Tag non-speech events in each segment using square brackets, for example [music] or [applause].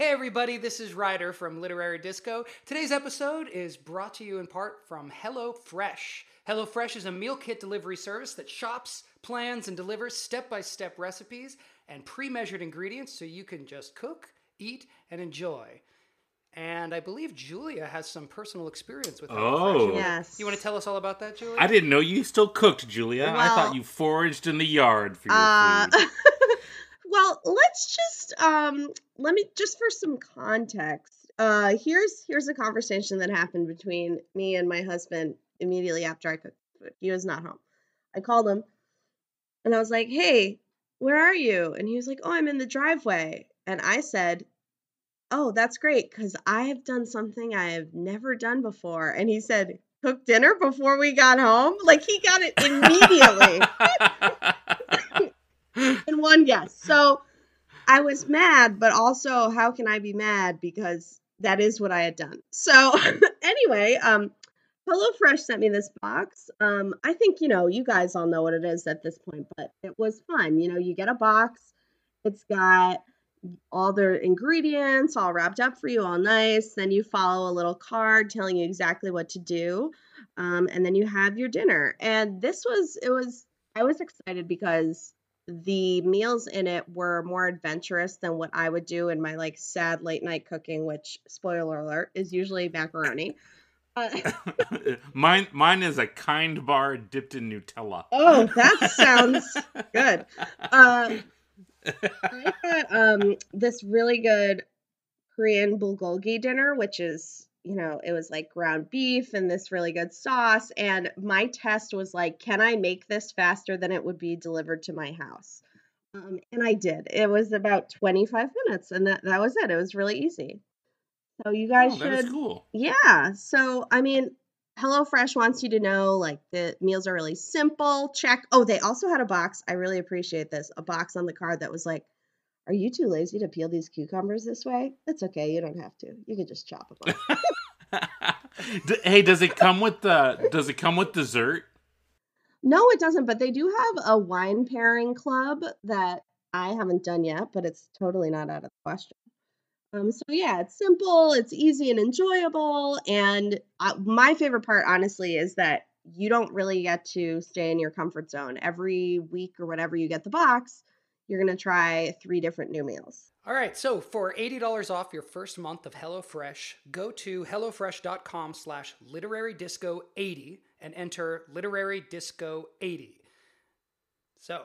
Hey everybody, this is Ryder from Literary Disco. Today's episode is brought to you in part from HelloFresh. HelloFresh is a meal kit delivery service that shops, plans, and delivers step by step recipes and pre measured ingredients so you can just cook, eat, and enjoy. And I believe Julia has some personal experience with HelloFresh. Oh. You wanna- Yes. You want to tell us all about that, Julia? I didn't know you still cooked, Julia. I thought you foraged in the yard for your Uh, food. [laughs] well, let's just um let me just for some context. Uh here's here's a conversation that happened between me and my husband immediately after I cooked food. He was not home. I called him and I was like, "Hey, where are you?" And he was like, "Oh, I'm in the driveway." And I said, "Oh, that's great cuz I have done something I have never done before." And he said, "Cook dinner before we got home?" Like he got it [laughs] immediately. One guess. So I was mad, but also how can I be mad because that is what I had done. So [laughs] anyway, um HelloFresh sent me this box. Um I think you know, you guys all know what it is at this point, but it was fun. You know, you get a box. It's got all the ingredients all wrapped up for you, all nice. Then you follow a little card telling you exactly what to do. Um, and then you have your dinner. And this was, it was, I was excited because the meals in it were more adventurous than what I would do in my like sad late night cooking, which, spoiler alert, is usually macaroni. Uh, [laughs] mine, mine is a kind bar dipped in Nutella. oh, that sounds [laughs] good. Uh, I got um this really good Korean bulgogi dinner, which is, you know, it was like ground beef and this really good sauce. And my test was like, can I make this faster than it would be delivered to my house? Um, and I did. It was about 25 minutes, and that, that was it. It was really easy. So you guys Oh, should cool. yeah. So, I mean, HelloFresh wants you to know like the meals are really simple. Check. Oh, they also had a box. I really appreciate this. A box on the card that was like, Are you too lazy to peel these cucumbers this way? It's okay. You don't have to. You can just chop them up. [laughs] Hey, does it come with the? Does it come with dessert? no, it doesn't. But they do have a wine pairing club that I haven't done yet, but it's totally not out of the question. Um, so yeah, it's simple, it's easy and enjoyable, and uh, my favorite part, honestly, is that you don't really get to stay in your comfort zone. Every week or whatever you get the box, you're gonna try three different new meals. All right, so for $80 off your first month of HelloFresh, go to HelloFresh.com slash literarydisco80 and enter literarydisco80. So,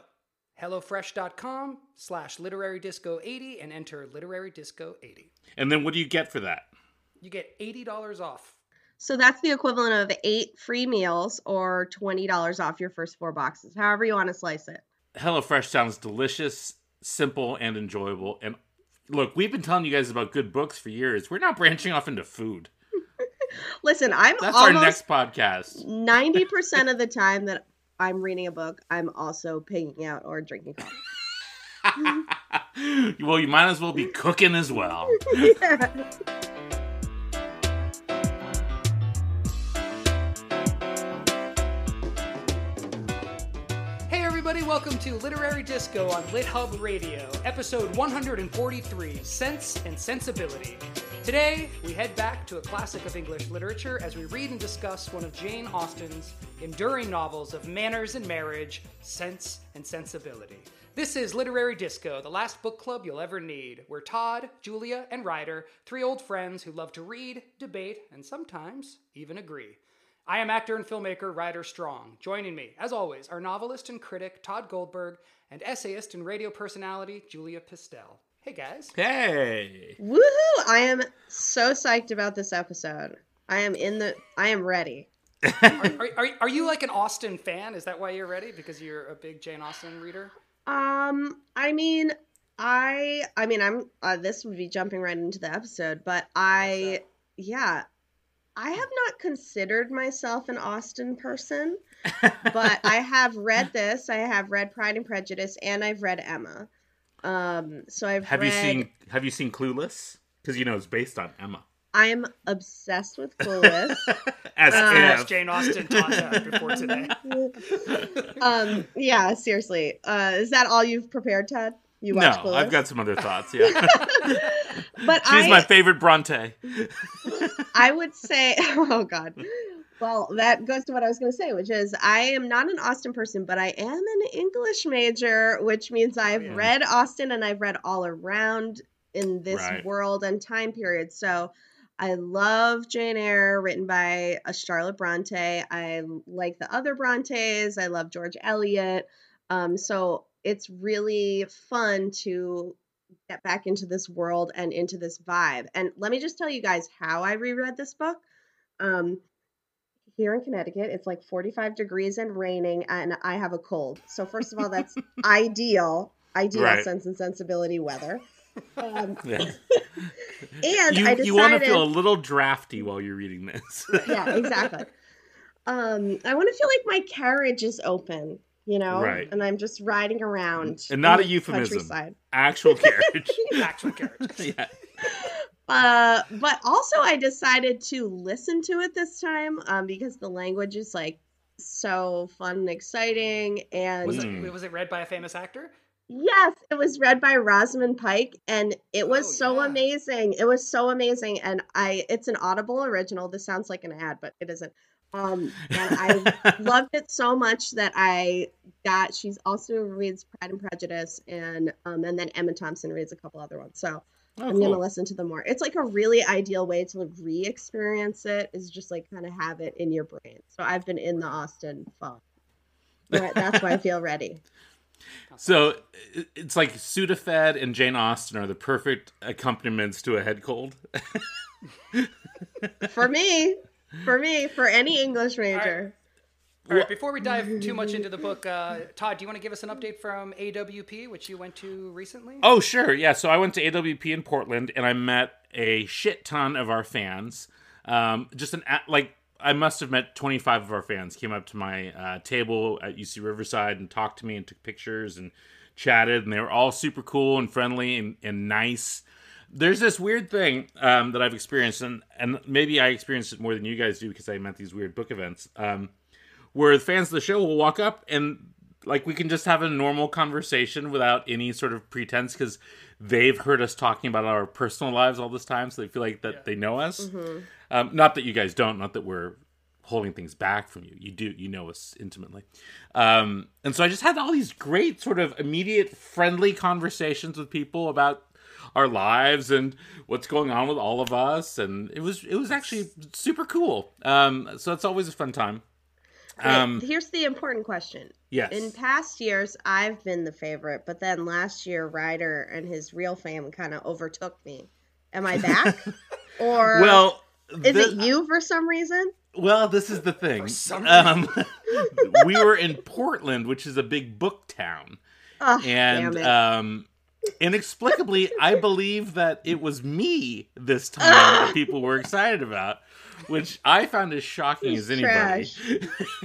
HelloFresh.com slash literarydisco80 and enter literarydisco80. And then what do you get for that? You get $80 off. So that's the equivalent of eight free meals or twenty dollars off your first four boxes, however you want to slice it. HelloFresh sounds delicious, simple, and enjoyable. And look, we've been telling you guys about good books for years. We're now branching off into food. [laughs] Listen, I'm That's our next podcast. ninety percent of the time that I'm reading a book, I'm also picking out or drinking coffee. [laughs] well, you might as well be cooking as well. [laughs] Hey everybody, welcome to Literary Disco on Lit Hub Radio, episode 143, Sense and Sensibility. Today, we head back to a classic of English literature as we read and discuss one of Jane Austen's enduring novels of manners and marriage, Sense and Sensibility. This is Literary Disco, the last book club you'll ever need. We're Tod, Julia, and Ryder, three old friends who love to read, debate, and sometimes even agree. I am actor and filmmaker Ryder Strong. Joining me, as always, are novelist and critic Tod Goldberg and essayist and radio personality Julia Pistell. Hey guys. Hey. Woohoo! I am so psyched about this episode. I am in the. I am ready. Are, [laughs] are, are, are you like an Austen fan? Is that why you're ready? Because you're a big Jane Austen reader? Um, I mean, I. I mean, I'm. Uh, this would be jumping right into the episode, but I. Yeah, I have not considered myself an Austen person, [laughs] but I have read this. I have read Pride and Prejudice, and I've read Emma. Um, so I've have read. you seen Have you seen Clueless? Because you know it's based on Emma. I'm obsessed with Clueless. [laughs] As Uh, As. Jane Austen taught us before today. [laughs] um, yeah, seriously. Uh, is that all you've prepared, Ted? You watched no, Clueless? I've got some other thoughts. Yeah. But She's I, my favorite Bronte. [laughs] I would say, [laughs] oh God. Well, that goes to what I was going to say, which is I am not an Austen person, but I am an English major, which means I've yeah. read Austen and I've read all around in this Right. world and time period. So I love Jane Eyre, written by a Charlotte Bronte. I like the other Brontes. I love George Eliot. Um, so it's really fun to get back into this world and into this vibe. And let me just tell you guys how I reread this book. Um, here in Connecticut, it's like 45 degrees and raining, and I have a cold. So, first of all, that's [laughs] ideal, ideal Right. sense and sensibility weather. Um, [laughs] Yeah. and You, I decided, you want to feel a little drafty while you're reading this. yeah, exactly. [laughs] Um, I want to feel like my carriage is open, you know, Right. and I'm just riding around, And not in a the euphemism. countryside. Actual carriage. [laughs] Actual carriage. [laughs] yeah. Uh, but also I decided to listen to it this time um, because the language is like so fun and exciting. And Was it was it read by a famous actor? yes, it was read by Rosamund Pike, and it was Oh, so yeah. amazing. It was so amazing, and I it's an Audible original. This sounds like an ad, but it isn't. Um, and I [laughs] loved it so much that I got. She's also reads Pride and Prejudice, and um, and then Emma Thompson reads a couple other ones. So Oh, I'm gonna listen to them more. It's like a really ideal way to re-experience it. Is just like kind of have it in your brain. So I've been in the Austen fog. Right, That's why I feel ready. [laughs] So it's like Sudafed and Jane Austen are the perfect accompaniments to a head cold. [laughs] For me, for me, for any English major. All right, before we dive too much into the book, uh, Tod, do you want to give us an update from AWP, which you went to recently? Oh, sure. Yeah. So I went to AWP in Portland and I met a shit ton of our fans. Um, just an, like, I must have met 25 of our fans came up to my uh, table at UC Riverside and talked to me and took pictures and chatted. And they were all super cool and friendly and, and nice. There's this weird thing um, that I've experienced, and, and maybe I experienced it more than you guys do because I met these weird book events, um, where the fans of the show will walk up and like we can just have a normal conversation without any sort of pretense because they've heard us talking about our personal lives all this time, so they feel like that they know us. Um, not that you guys don't, not that we're holding things back from you. You do, you know us intimately. Um, and so I just had all these great sort of immediate friendly conversations with people about our lives and what's going on with all of us and it was it was actually super cool um so it's always a fun time Right, um Here's the important question. yes In past years, I've been the favorite, but then last year, Ryder and his real fame kind of overtook me. Am I back? [laughs] or well is the- it you for some reason? Well, this is the thing. For some Um, [laughs] we were in Portland, which is a big book town, Oh, and damn it. um, inexplicably, I believe that it was me this time that people were excited about, which I found as shocking as anybody.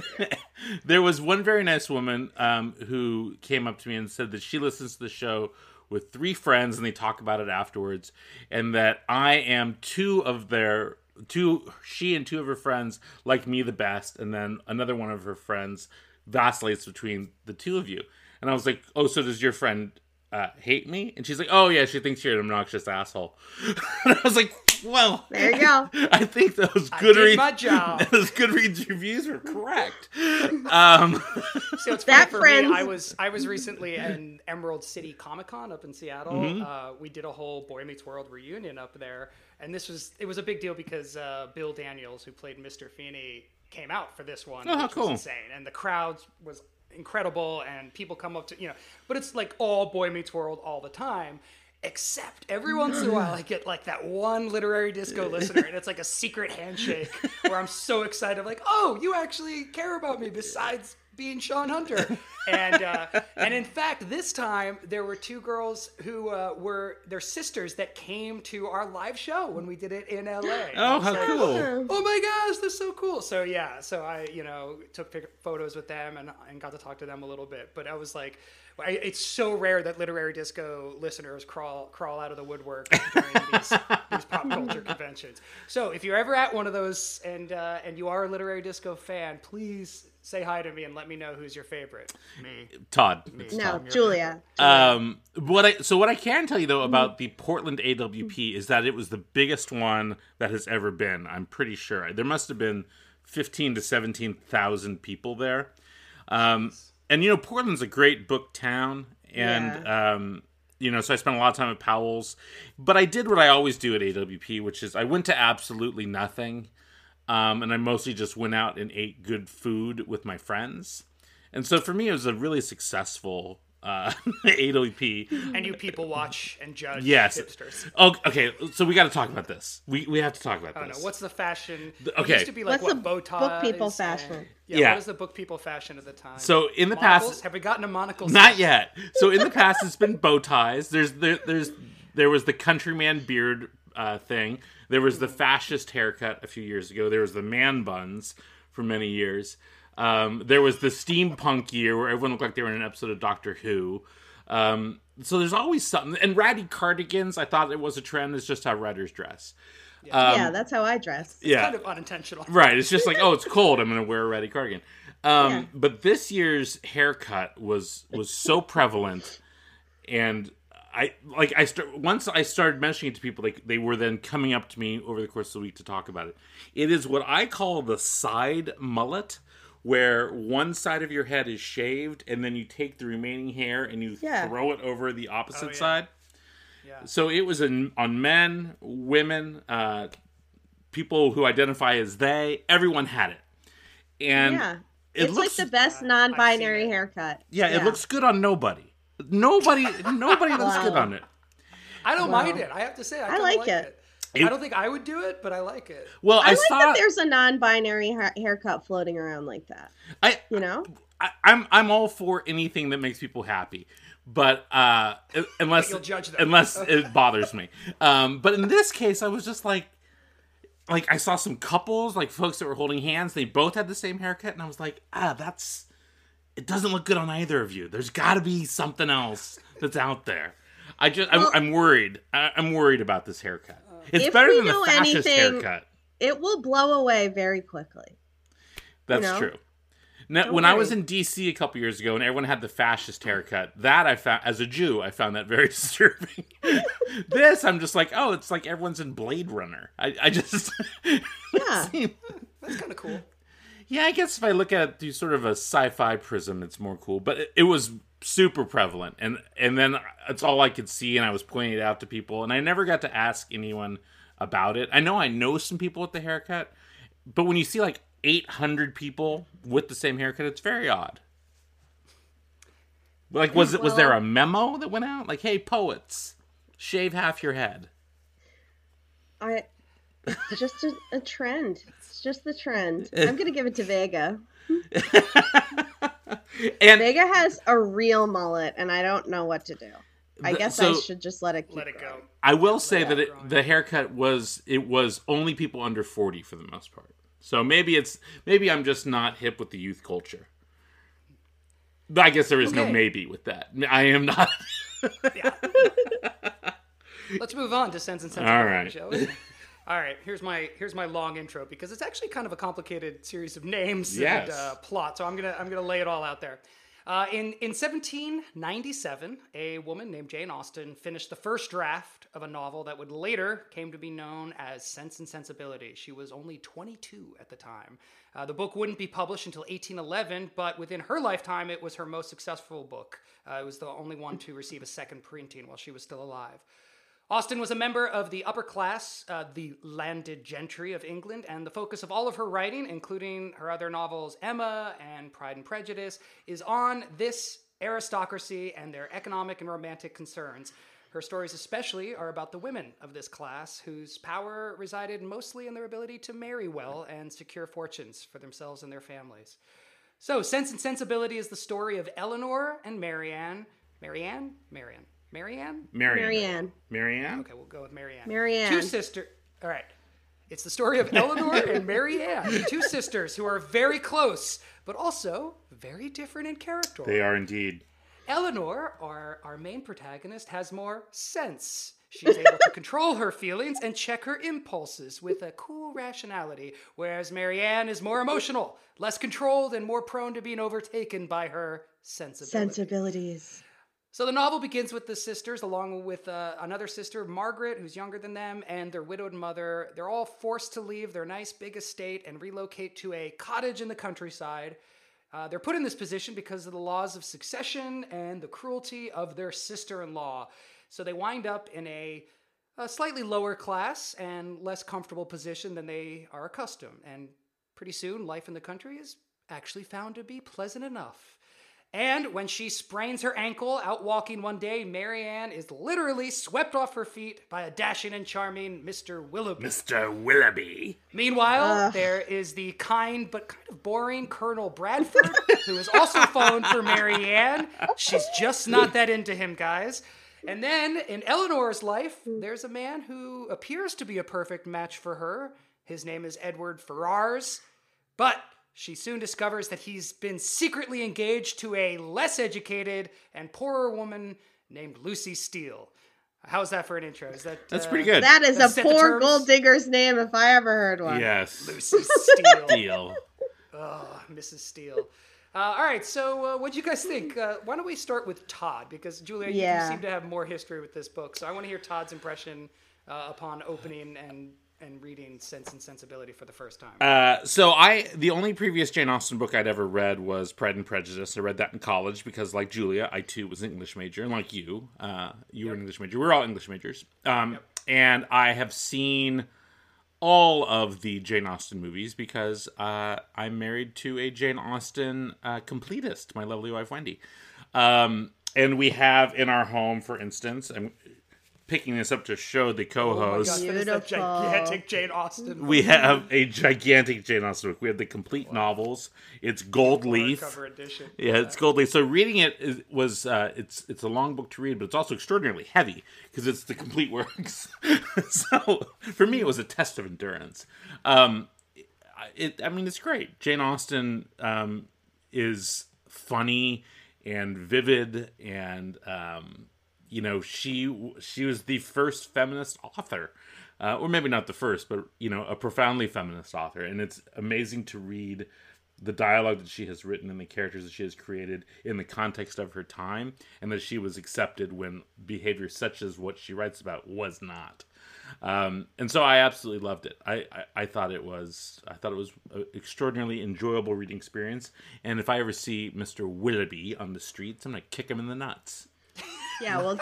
[laughs] there was one very nice woman um, who came up to me and said that she listens to the show with three friends and they talk about it afterwards, and that I am two of their two she and two of her friends like me the best, and then another one of her friends vacillates between the two of you. And I was like, "Oh, so does your friend uh, hate me?" And she's like, "Oh yeah, she thinks you're an obnoxious asshole." [laughs] and I was like, "Well, There you go. [laughs] I think those I Goodreads did my [laughs] job. those Goodreads reviews were correct." um, So it's That for friends- me. I was I was recently in Emerald City Comic Con up in Seattle. Mm-hmm. Uh, we did a whole Boy Meets World reunion up there, and this was it was a big deal because uh, Bill Daniels, who played Mr. Feeney, came out for this one. how which cool. was insane, and the crowd was incredible, and people come up to you know, but it's like all Boy Meets World all the time. Except every once in a while, I get like that one literary disco listener, and it's like a secret handshake where I'm so excited. Like, "Oh, you actually care about me besides being Shawn Hunter." [laughs] And uh, [laughs] and in fact, this time there were two girls who uh, were their sisters that came to our live show when we did it in LA. Oh, how cool! Oh my gosh, that's so cool. So yeah, so I you know took photos with them and and got to talk to them a little bit. But I was like, I, it's so rare that literary disco listeners crawl crawl out of the woodwork during these, these pop [laughs] culture conventions. So if you're ever at one of those and uh, and you are a literary disco fan, please say hi to me and let me know who's your favorite. Me. Tod. No, Julia. Um, what I so what I can tell you though about the Portland AWP is that it was the biggest one that has ever been. I'm pretty sure there must have been fifteen to seventeen thousand people there. Um, and you know Portland's a great book town, and um, you know so I spent a lot of time at Powell's, but I did what I always do at AWP, which is I went to absolutely nothing, um, and I mostly just went out and ate good food with my friends. And so for me, it was a really successful uh, [laughs] AWP. And you people watch and judge Yes. hipsters. Oh, okay. So we got to talk about this. We we have to talk about I don't this. know. What's the fashion? It okay. used to be like What's what, the bow book ties people and- fashion? Yeah, Yeah. What was the book people fashion at the time? so in the Monocles? past, have we gotten a monocle? not set? yet. So in the past, it's been bow ties. There's there, there's there was the countryman beard uh, thing. There was the fascist haircut a few years ago. There was the man buns for many years. Um, there was the steampunk year where everyone looked like they were in an episode of Doctor Who. Um, so there's always something. And ratty cardigans, I thought it was a trend. It's just how writers dress. Um, yeah, that's how I dress. yeah. Kind of unintentional. [laughs] Right. It's just like, oh, it's cold. I'm going to wear a ratty cardigan. Um, Yeah. But this year's haircut was was so prevalent, and I like I start once I started mentioning it to people, like they were then coming up to me over the course of the week to talk about it. It is what I call the side mullet. Where one side of your head is shaved, and then you take the remaining hair and you Yeah. throw it over the opposite Oh, yeah. side. Yeah. So it was in, on men, women, uh, people who identify as they. Everyone had it, and yeah. it it's looks like the best non-binary seen it. haircut. yeah, it looks good on nobody. Nobody, nobody looks good on it. I don't Wow. mind it. I have to say, I, I like like it. it. It- I don't think I would do it, but I like it. Well, I, I, like saw. that there's a non-binary ha- haircut floating around like that. I, You know? I, I'm I'm all for anything that makes people happy, but uh, unless you'll judge them. unless [laughs] it bothers me. Um, but in this case, I was just like, like I saw some couples, like folks that were holding hands. They both had the same haircut, and I was like, ah, that's. It doesn't look good on either of you. There's got to be something else that's out there. I just, Well- I'm, I'm worried. I, I'm worried about this haircut. It's better we than the know fascist anything- haircut. It will blow away very quickly. That's know? true. Now, Don't when I was in DC a couple years ago and everyone had the fascist haircut, that I found as a Jew, I found that very [laughs] disturbing. [laughs] this, I'm just like, oh, it's like everyone's in Blade Runner. I, I just, Yeah. [laughs] That's kind of cool. Yeah, I guess if I look at it through sort of a sci-fi prism, it's more cool. But it, it was super prevalent, and and then it's all I could see, and I was pointing it out to people, and I never got to ask anyone about it. I know I know some people with the haircut, but when you see like 800 people with the same haircut, it's very odd. Like, was it was there a memo that went out? Like, hey, poets, shave half your head. I just a, a trend. It's just the trend. Eh. I'm gonna give it to Vega. [laughs] And Vega has a real mullet, and I don't know what to do. I The- guess I should just let it keep Let it go. I will say Yeah, that it, the haircut was it was only people under 40 for the most part. So maybe it's maybe I'm just not hip with the youth culture. But I guess there is no maybe with that. I am not. [laughs] Let's move on to Sense and All Sensibility, right. [laughs] All right, here's my here's my long intro because it's actually kind of a complicated series of names Yes. and uh, plot. So I'm gonna I'm gonna lay it all out there. Uh, in in 1797, a woman named Jane Austen finished the first draft of a novel that would later came to be known as Sense and Sensibility. She was only 22 at the time. Uh, the book wouldn't be published until 1811, but within her lifetime, it was her most successful book. Uh, it was the only one to receive a second printing while she was still alive. Austen was a member of the upper class, uh, the landed gentry of England, and the focus of all of her writing, including her other novels Emma and Pride and Prejudice, is on this aristocracy and their economic and romantic concerns. Her stories, especially, are about the women of this class, whose power resided mostly in their ability to marry well and secure fortunes for themselves and their families. So, Sense and Sensibility is the story of Elinor and Marianne. Marianne? Marianne. Marianne? Marianne. Marianne. Marianne? Okay, we'll go with Marianne. Marianne. Two sister. All right. It's the story of Elinor and [laughs] Marianne, two sisters who are very close, but also very different in character. They are indeed. Elinor, our, our main protagonist, has more sense. She's able to control her feelings and check her impulses with a cool rationality, whereas Marianne is more emotional, less controlled, and more prone to being overtaken by her sensibilities. Sensibilities. So the novel begins with the sisters, along with uh, another sister, Margaret, who's younger than them, and their widowed mother. They're all forced to leave their nice big estate and relocate to a cottage in the countryside. Uh, they're put in this position because of the laws of succession and the cruelty of their sister in law. So they wind up in a, a slightly lower class and less comfortable position than they are accustomed. And pretty soon, life in the country is actually found to be pleasant enough. And when she sprains her ankle out walking one day, Marianne is literally swept off her feet by a dashing and charming Mr. Willoughby. Mr. Willoughby. Meanwhile, Ugh. there is the kind but kind of boring Colonel Bradford, who is also [laughs] phoned for Marianne. She's just not that into him, guys. And then in Elinor's life, there's a man who appears to be a perfect match for her. His name is Edward Ferrars, but she soon discovers that he's been secretly engaged to a less educated and poorer woman named Lucy Steele. How's that for an intro? Is that That's uh, pretty good. That is a poor gold digger's name if I ever heard one. Yes. Lucy Steele. Deal. Oh, Mrs. Steele. Uh, all right, so uh, what do you guys think? Uh, why don't we start with Tod? Because Julia, you- you, seem to have more history with this book, so I want to hear Tod's impression uh, upon opening and and reading Sense and Sensibility for the first time. Uh, so I the only previous Jane Austen book I'd ever read was Pride and Prejudice. I read that in college because, like Julia, I too was an English major, and like you, uh, you were an English major. We are all English majors. Um, And I have seen all of the Jane Austen movies because uh, I'm married to a Jane Austen uh, completist, my lovely wife Wendy. Um, and we have in our home, for instance, I'm picking this up to show the oh my co-host. gosh, that is that gigantic Jane Austen. We have a gigantic Jane Austen book. We have the complete novels. It's gold leaf. cover edition. Yeah, it's gold leaf. So reading it is, was uh, it's it's a long book to read, but it's also extraordinarily heavy because it's the complete [laughs] works. [laughs] so for me, it was a test of endurance. Um, it, I mean, it's great. Jane Austen um, is funny and vivid, and um, you know she she was the first feminist author, uh, or maybe not the first, but you know a profoundly feminist author, and it's amazing to read the dialogue that she has written and the characters that she has created in the context of her time, and that she was accepted when behavior such as what she writes about was not. Um, and so I absolutely loved it. I, I, I thought it was I thought it was an extraordinarily enjoyable reading experience. And if I ever see Mr. Willoughby on the streets, I'm gonna kick him in the nuts. Yeah, well,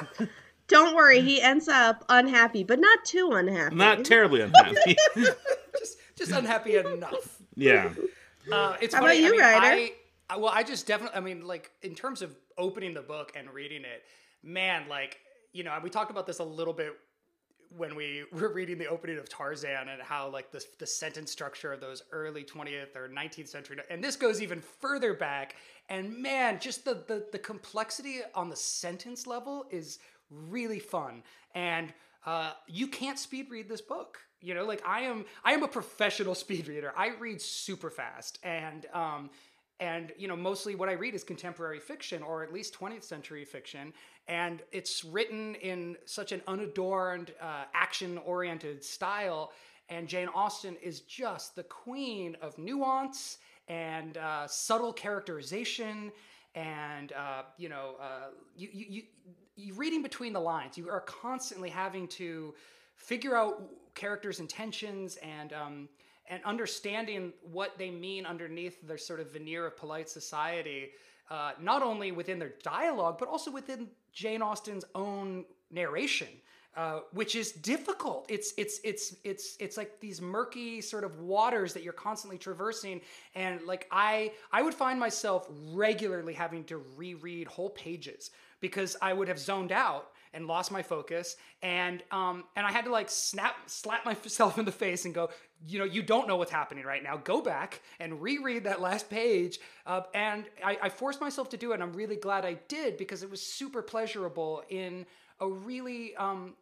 don't worry. He ends up unhappy, but not too unhappy. Not terribly unhappy. [laughs] Just, just unhappy enough. yeah. Uh, it's How funny. about you, I mean, Ryder? I, I- well, I just definitely. I mean, like in terms of opening the book and reading it, man, like you know, we talked about this a little bit when we [laughs] were reading the opening of Tarzan and how like the the sentence structure of those early 20th or 19th century, and this goes even further back. And man, just the the, the complexity on the sentence level is really fun. And uh, you can't speed read this book. You know like i am i am a professional [laughs] speed reader. I read super fast. And um and you know mostly what i read is contemporary fiction or at least 20th century fiction and it's written in such an unadorned uh, action oriented style and jane austen is just the queen of nuance and uh, subtle characterization and uh, you know uh, you, you, you, you reading between the lines you are constantly having to figure out characters intentions and um, and understanding what they mean underneath their sort of veneer of polite society uh, not only within their dialogue but also within jane austen's own narration uh, which is difficult. It's it's it's it's it's like these murky sort of waters that you're constantly traversing, and like I I would find myself regularly having to reread whole pages because I would have zoned out and lost my focus, and um and I had to like snap slap myself in the face and go, you know, you don't know what's happening right now. Go back and reread that last page, uh, and I, I forced myself to do it. and I'm really glad I did because it was super pleasurable in a really um,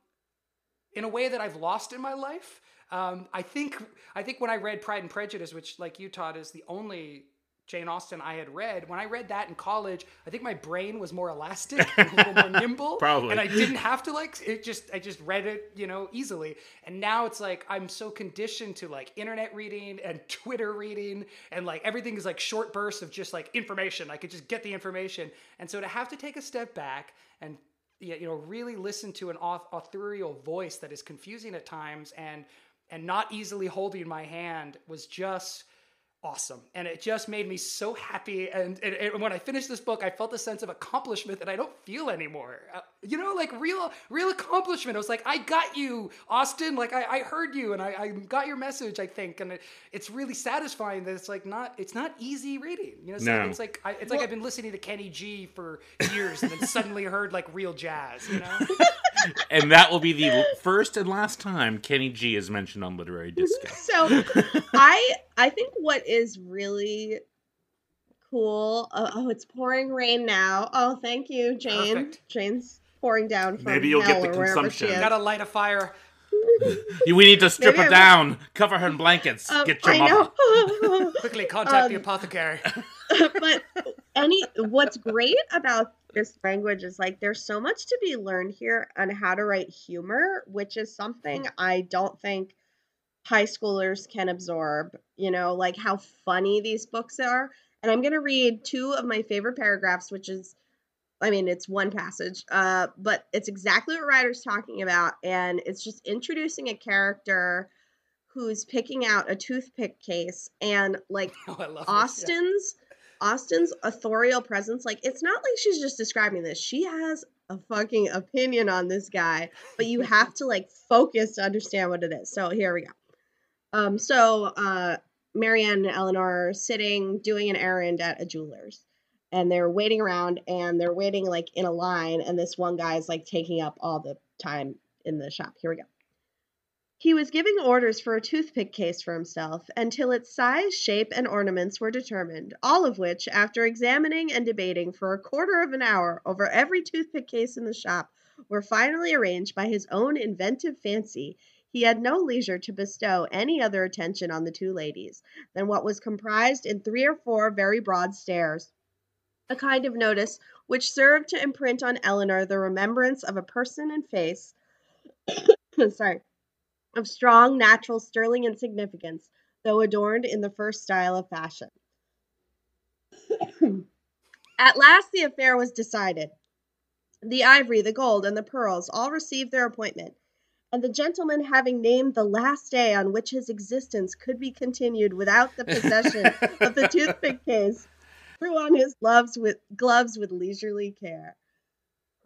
in a way that I've lost in my life. Um, I think I think when I read Pride and Prejudice, which like you Tod is the only Jane Austen I had read. When I read that in college, I think my brain was more elastic, [laughs] and a little more nimble, Probably. and I didn't have to like it. Just I just read it, you know, easily. And now it's like I'm so conditioned to like internet reading and [laughs] Twitter reading, and like everything is like short bursts of just like information. I could just get the information, and so to have to take a step back and you know really listen to an authorial voice that is confusing at times and and not easily holding my hand was just awesome. And it just made me so happy. And, and, and when i finished this book i felt a sense of accomplishment that i don't feel anymore. Uh, you know like real real accomplishment. I was like i got you austen. Like i, I heard you and I, I got your message i think. And it, it's really satisfying that it's like not it's not easy reading. You know so No. it's like I, it's like i've been listening to kenny g for years and then suddenly heard like real jazz you know [laughs] and that will be the first and last time Kenny G is mentioned on Literary Disco. [laughs] So I I think what is really cool. Oh, oh, it's pouring rain now. Oh, thank you, Jane. Perfect. Jane's pouring down from Maybe you'll get hell the or wherever consumption. she is. gotta light a fire we need to strip Maybe her I down, cover her in blankets, Um, get your I mother. quickly contact the Um, apothecary [laughs] but any what's great about this language is like there's so much to be learned here on how to write humor, which is something I don't think high schoolers can absorb, you know, like how funny these books are. And I'm going to read two of my favorite paragraphs, which is I mean, it's one passage, uh, but it's exactly what Ryder's talking about. And it's just introducing a character who's picking out a toothpick case and like [laughs] oh, love this, yeah. Austen's authorial presence, like it's not like she's just describing this. She has a fucking opinion on this guy, but you [laughs] have to like focus to understand what it is. So here we go. Um, so uh Marianne and Elinor are sitting doing an errand at a jeweler's and they're waiting around and they're waiting like in a line and this one guy is like taking up all the time in the shop. Here we go. He was giving orders for a toothpick case for himself until its size, shape, and ornaments were determined, all of which, after examining and debating for a quarter of an hour over every toothpick case in the shop, were finally arranged by his own inventive fancy. He had no leisure to bestow any other attention on the two ladies than what was comprised in three or four very broad stares, a kind of notice which served to imprint on Elinor the remembrance of a person and face. [coughs] sorry of strong, natural, sterling insignificance, though adorned in the first style of fashion. [coughs] At last the affair was decided. The ivory, the gold, and the pearls all received their appointment, and the gentleman having named the last day on which his existence could be continued without the possession [laughs] of the toothpick case, threw on his gloves with gloves with leisurely care.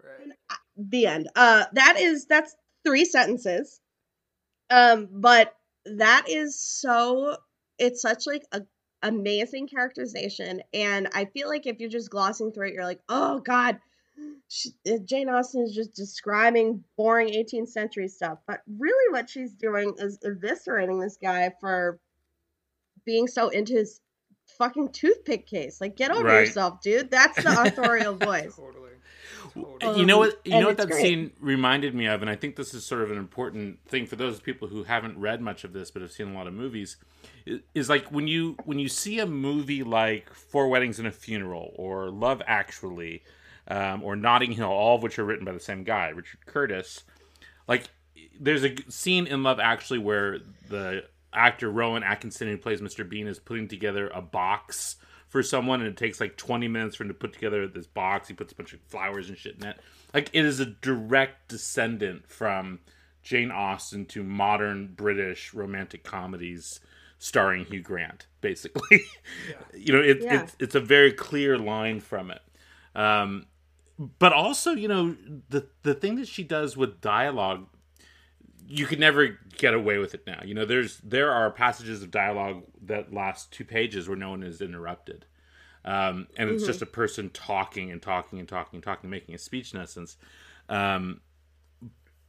Right. The end. Uh, that is that's three sentences. Um, but that is so it's such like a amazing characterization and i feel like if you're just glossing through it you're like oh god she, uh, jane austen is just describing boring 18th century stuff but really what she's doing is eviscerating this guy for being so into his fucking toothpick case like get over Right. yourself dude that's the [laughs] authorial voice Totally. You know what? You and know what that great. scene reminded me of, and I think this is sort of an important thing for those people who haven't read much of this but have seen a lot of movies. Is like when you when you see a movie like Four Weddings and a Funeral or Love Actually, um, or Notting Hill, all of which are written by the same guy, Richard Curtis. Like, there's a scene in Love Actually where the actor Rowan Atkinson, who plays Mr. Bean, is putting together a box for someone, and it takes like 20 minutes for him to put together this box. He puts a bunch of flowers and shit in it. Like, it is a direct descendant from Jane Austen to modern British romantic comedies starring Hugh Grant, basically. [laughs] you know, it, Yeah. it's it's a very clear line from it. Um, but also, you know, the the thing that she does with dialogue, you could never get away with it now. You know, there's there are passages of dialogue that last two pages where no one is interrupted. Um, and it's just a person talking and talking and talking and talking, making a speech in essence. Um,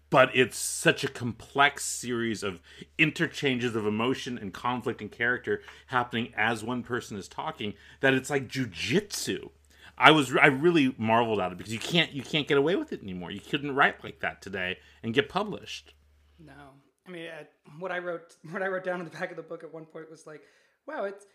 but it's such a complex series of interchanges of emotion and conflict and character happening as one person is talking that it's like jujitsu. I was I really marveled at it because you can't you can't get away with it anymore. You couldn't write like that today and get published. No, I mean, uh, what I wrote, [laughs] what I wrote down in the back of the book at one point was like, "Wow, it's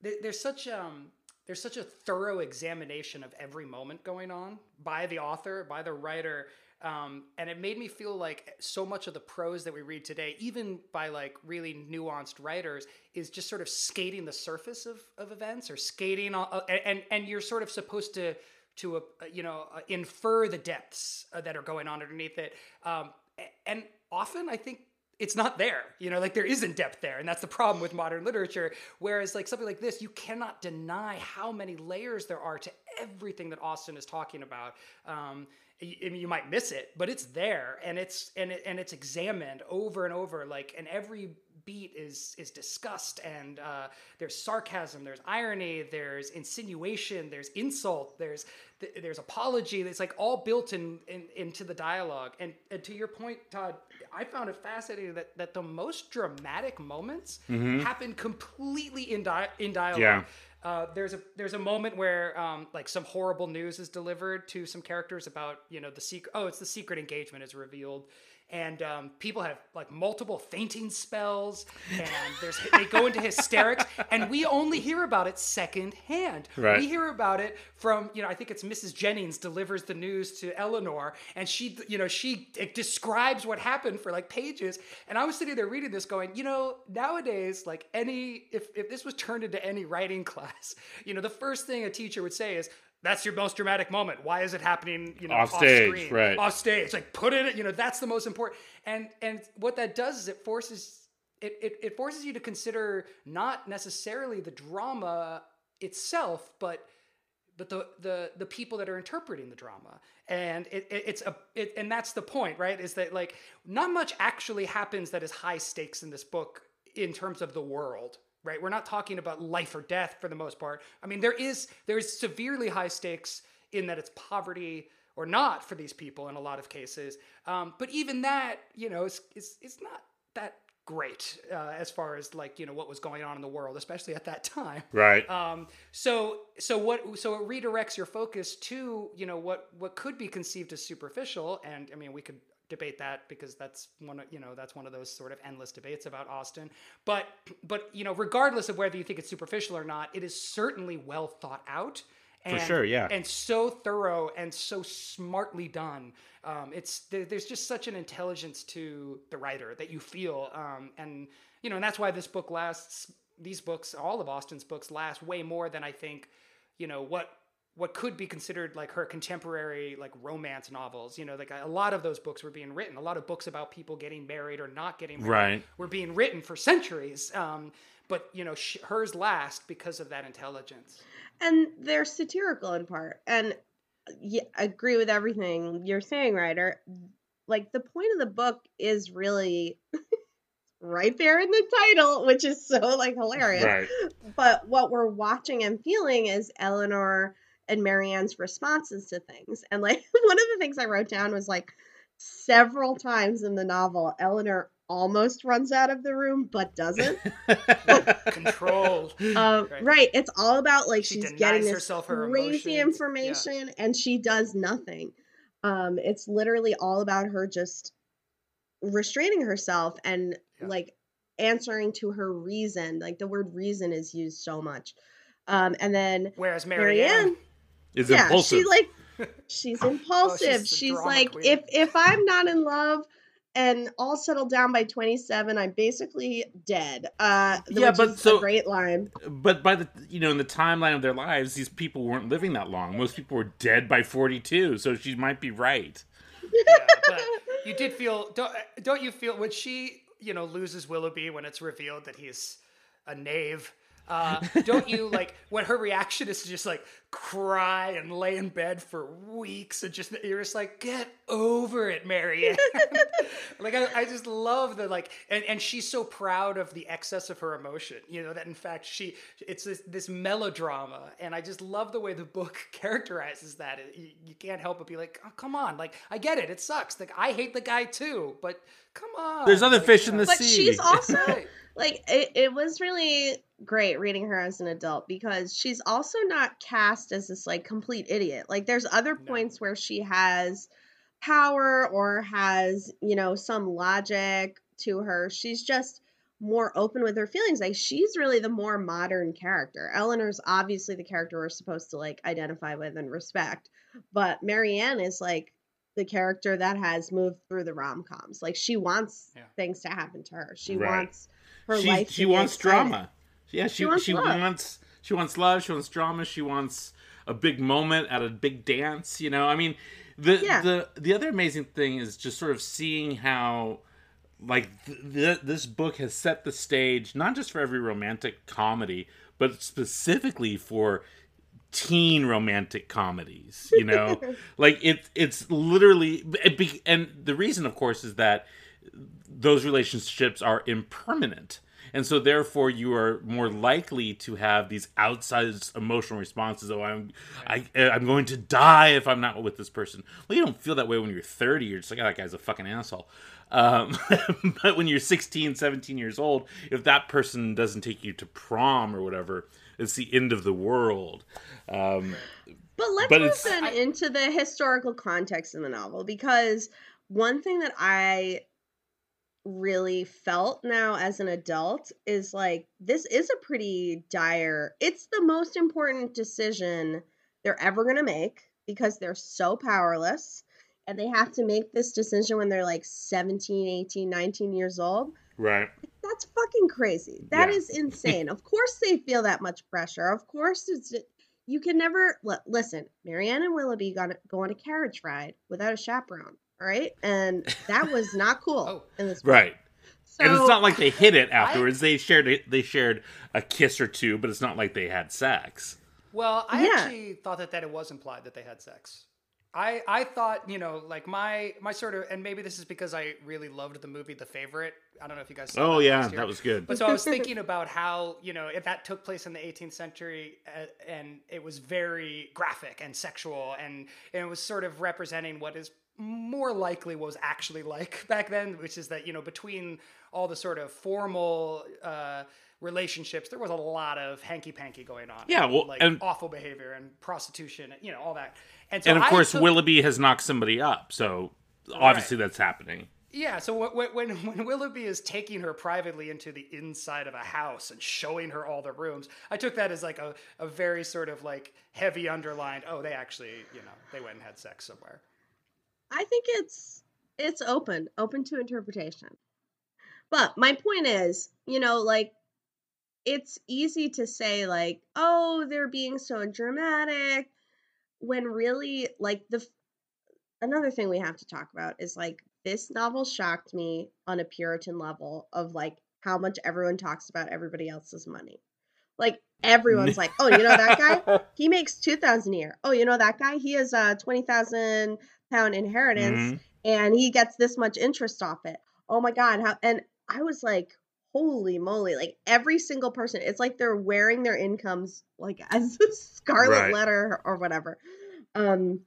there's such um there's such a thorough examination of every moment going on by the author, by the writer. Um, and it made me feel like so much of the prose that we read today, even by like really nuanced writers, is just sort of skating the surface of, of events or skating on, uh, and and you're sort of supposed to to uh, you know uh, infer the depths uh, that are going on underneath it. Um, and often, I think it's not there you know like there isn't depth there and that's the problem with modern literature whereas like something like this you cannot deny how many layers there are to everything that austen is talking about um, mean, you might miss it, but it's there, and it's and it, and it's examined over and over. Like, and every beat is is discussed and uh, there's sarcasm there's irony there's insinuation there's insult there's there's apology it's like all built in, in into the dialogue and, and to your point tod i found it fascinating that that the most dramatic moments mm-hmm. happen completely in, di- in dialogue yeah. Uh, there's a there's a moment where um, like some horrible news is delivered to some characters about you know the secret oh it's the secret engagement is revealed and um, people have like multiple fainting spells and there's they go into hysterics [laughs] and we only hear about it secondhand right. we hear about it from you know i think it's mrs jennings delivers the news to Elinor, and she you know she describes what happened for like pages and i was sitting there reading this going you know nowadays like any if, if this was turned into any writing [laughs] class you know the first thing a teacher would say is that's your most dramatic moment. Why is it happening? You know, off, off stage, screen, right? Off stage, like put it. You know, that's the most important. And and what that does is it forces it, it, it forces you to consider not necessarily the drama itself, but but the the the people that are interpreting the drama and it, it, it's a it, and that's the point right is that like not much actually happens that is high stakes in this book in terms of the world right? We're not talking about life or death for the most part. I mean, there is there's severely high stakes in that it's poverty or not for these people in a lot of cases. Um, but even that, you know, is is, is not that great uh, as far as like you know what was going on in the world, especially at that [laughs] time. Right. Um, so so what so it redirects your focus to you know what what could be conceived as superficial, and I mean we could debate that because that's one of you know that's one of those sort of endless debates about Austen. But but you know regardless of whether you think it's superficial or not, it is certainly well thought out. And, For sure, yeah, and so thorough and so smartly done. Um, it's there, there's just such an intelligence to the writer that you feel, um, and you know, and that's why this book lasts. These books, all of Austen's books, last way more than I think. You know what what could be considered like her contemporary like romance novels you know like a lot of those books were being written. A lot of books about people getting married or not getting married right. were being written for centuries um, but you know sh- hers last because of that intelligence. And they're satirical in part. And yeah, I agree with everything you're saying Ryder. Like the point of the book is really [laughs] right there in the title which is so like hilarious. Right. but what we're watching and feeling is elinor and Marianne's responses to things. And like [laughs] one of the things I wrote down was like several times in the novel, Elinor almost runs out of the room but doesn't. [laughs] [laughs] Control. Um, right. right. It's all about like she she's getting this her crazy information yeah. and she does nothing. Um, it's literally all about her just restraining herself and yeah. like answering to her reason. Like the word reason is used so much. Um, and then whereas Marianne, Marianne is yeah, impulsive. She like [laughs] she's impulsive. oh, she's, she's like queen. if if I'm not in love and all settled down by 27 i'm basically dead uh yeah but so great line but by the you know in the timeline of their lives these people weren't living that long most people were dead by 42 so she might be right yeah, but [laughs] you did feel don't, don't you feel when she you know loses willoughby when it's revealed that he's a knave uh, don't you like [laughs] when her reaction is to just like cry and lay in bed for weeks and just you're just like get over it, Marianne. [laughs] like I, I just love the like and, and she's so proud of the excess of her emotion. You know that in fact she it's this, this melodrama and I just love the way the book [laughs] characterizes that. You, you can't help but be like, oh, come on, like I get it, it sucks. Like I hate the guy too, but come on. There's other like, fish in the but sea. She's also like it, it was really great reading her as an adult because she's also not cast as this like complete idiot. Like there's other no. points where she has power or has, you know, some logic to her. She's just more open with her feelings. Like she's really the more modern character. Elinor's obviously the character we're supposed to like identify with and respect, but Marianne is like the character that has moved through the rom coms. Like she wants Yeah. things to happen to her. She Right. wants her she, life. she wants drama. Yeah, she She wants she love. wants she wants love. She wants drama. She wants a big moment at a big dance. You know, I mean, the Yeah. the the other amazing thing is just sort of seeing how like th- th- this book has set the stage not just for every romantic comedy, but specifically for teen romantic comedies you know [laughs] like it it's literally it be- and the reason of course is that those relationships are impermanent. And so therefore you are more likely to have these outsized emotional responses. Oh i'm I, i'm going to die if i'm not with this person. Well you don't feel that way when you're 30 you're just like oh, that guy's a fucking asshole. Um, [laughs] but when you're 16 17 years old if that person doesn't take you to prom or whatever it's the end of the world. Um, But let's But then into the historical context in the novel because one thing that I really felt now as an adult is like this is a pretty dire it's the most important decision they're ever going to make because they're so powerless and they have to make this decision when they're like 17 18 19 years old right that's fucking crazy. That Yeah. is insane. of course they feel that much pressure. Of course it's you can never li- listen. Marianne and Willoughby got to go on a carriage ride without a chaperone. All right, and that was not [laughs] cool Oh. in this. book. right So, and it's not like they hit it [laughs] afterwards. they shared a, they shared a kiss or two, but it's not like they had sex. Well, I Yeah. actually thought that, that it was implied that they had sex. I, I thought, you know, like my my sort of, and maybe this is because I really loved the movie The Favorite. I don't know if you guys saw Oh that yeah, that was good. But so I was [laughs] thinking about how you know if that took place in the 18th century uh, and it was very graphic and sexual and, and it was sort of representing what is more likely what was actually like [laughs] back then, which is that you know between all the sort of formal uh, relationships, there was a lot of hanky panky going on. Yeah, and, well, like and- awful behavior and prostitution, you know, all that. And so and of I course, took- Willoughby has knocked somebody up, so obviously that's happening. Yeah, so wh- wh- when [laughs] when Willoughby is taking her privately into the inside of a house and showing her all the rooms, I took that as like a, a very sort of like heavy underlined. Oh, they actually, you know, they went and had sex somewhere. I think it's it's open, open to interpretation. But my point is, you know, like it's easy to say like, "Oh, they're being so dramatic," when really like the another thing we have to talk about is like this novel shocked me on a puritan level of like how much everyone talks about everybody else's money. Like everyone's like, "Oh, you know that guy? [laughs] He makes 2000 a year. Oh, you know that guy? He has uh, a 20,000 pound inheritance Mhm. and he gets this much interest off it. Oh my god, how and I was like, holy moly, like every single person, it's like they're wearing their incomes like [laughs] as a scarlet Right. letter or whatever. Um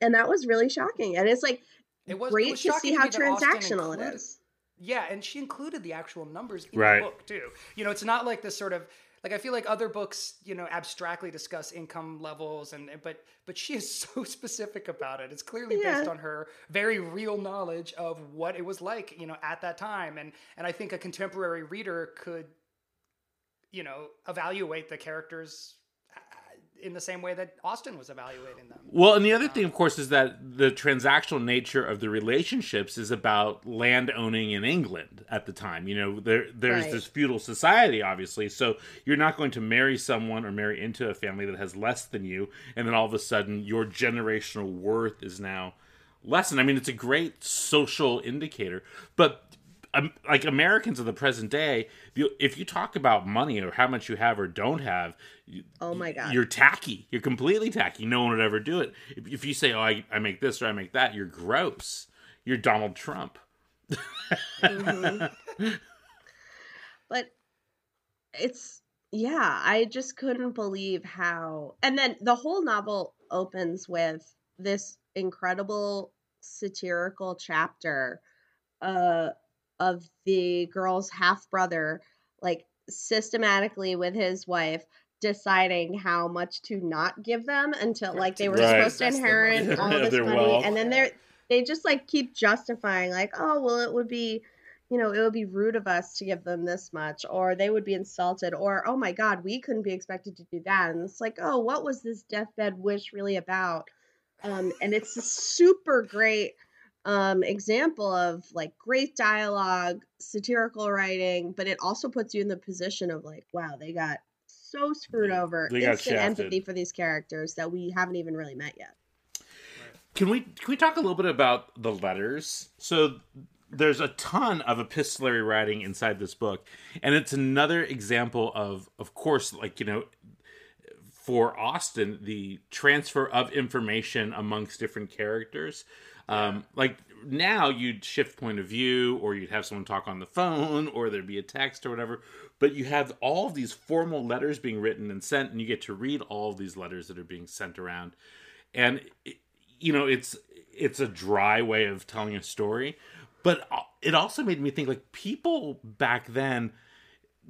and that was really shocking. And it's like It was it great was to see how me that Austen transactional it included- is. Yeah, and she included the actual numbers in Right. the book too. You know, it's not like this sort of like I feel like other books, you know, abstractly discuss income levels and but but she is [laughs] so specific about it. It's clearly based on her very real knowledge of what it was like, you know, at that time. And and I think a contemporary reader could you know, evaluate the characters in the same way that Austen was evaluating them. Well, and the other thing, of course, is that the transactional nature of the relationships is about land owning in England at the time. You know, there there's Right. this feudal society, obviously, so you're not going to marry someone or marry into a family that has less than you, and then all of a sudden your generational worth is now lessened. I mean, it's a great social indicator, but. Um, like Americans of the present day, you- if you talk about money or how much you have or don't have, you- Oh my god. you're tacky. You're completely tacky. No one would ever do it. If, if you say, "Oh, I, I make this or I make that," you're gross. You're Donald Trump. Mhm. [laughs] but it's yeah i just couldn't believe how and then the whole novel opens with this incredible satirical chapter uh of the girl's half brother like systematically with his wife deciding how much to not give them until like they were Right. supposed to inherit money. all [laughs] this money wealth. and then they're they just like keep justifying like oh well it would be you know, it would be rude of us to give them this much, or they would be insulted, or oh my God, we couldn't be expected to do that. And it's like, oh, what was this deathbed wish really about? Um, and it's a super great um, example of like great dialogue, satirical writing, but it also puts you in the position of like, wow, they got so screwed over. They got Instant shafted. empathy for these characters that we haven't even really met yet. Can we can we talk a little bit about the letters? So there's a ton of epistolary writing inside this book, and it's another example of, of course, like you know, for Austen, the transfer of information amongst different characters. Um, like now, you'd shift point of view, or you'd have someone talk on the phone, or there'd be a text or whatever. But you have all of these formal letters being written and sent, and you get to read all of these letters that are being sent around. And you know, it's it's a dry way of telling a story, but it also made me think like people back then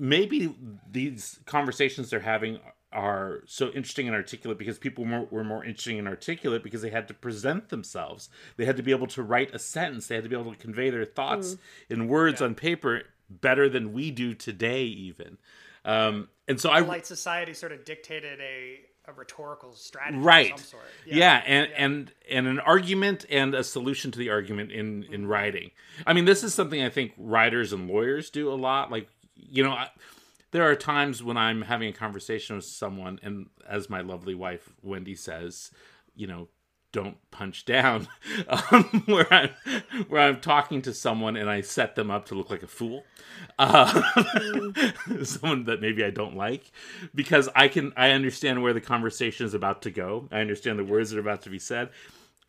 maybe these conversations they're having are so interesting and articulate because people were, were more interesting and articulate because they had to present themselves. They had to be able to write a sentence. They had to be able to convey their thoughts in words on paper better than we do today, even. Um, and so I Polite society sort of dictated a, a rhetorical strategy right of some sort. yeah, and and and an argument and a solution to the argument in in writing i mean this is something i think writers and lawyers do a lot like you know I, there are times when i'm having a conversation with someone and as my lovely wife wendy says you know don't punch down. [laughs] Um, where i'm where i'm talking to someone and i set them up to look like a fool. Uh, [laughs] someone that maybe i don't like. Because i can i understand where the conversation is about to go. I understand the words that are about to be said.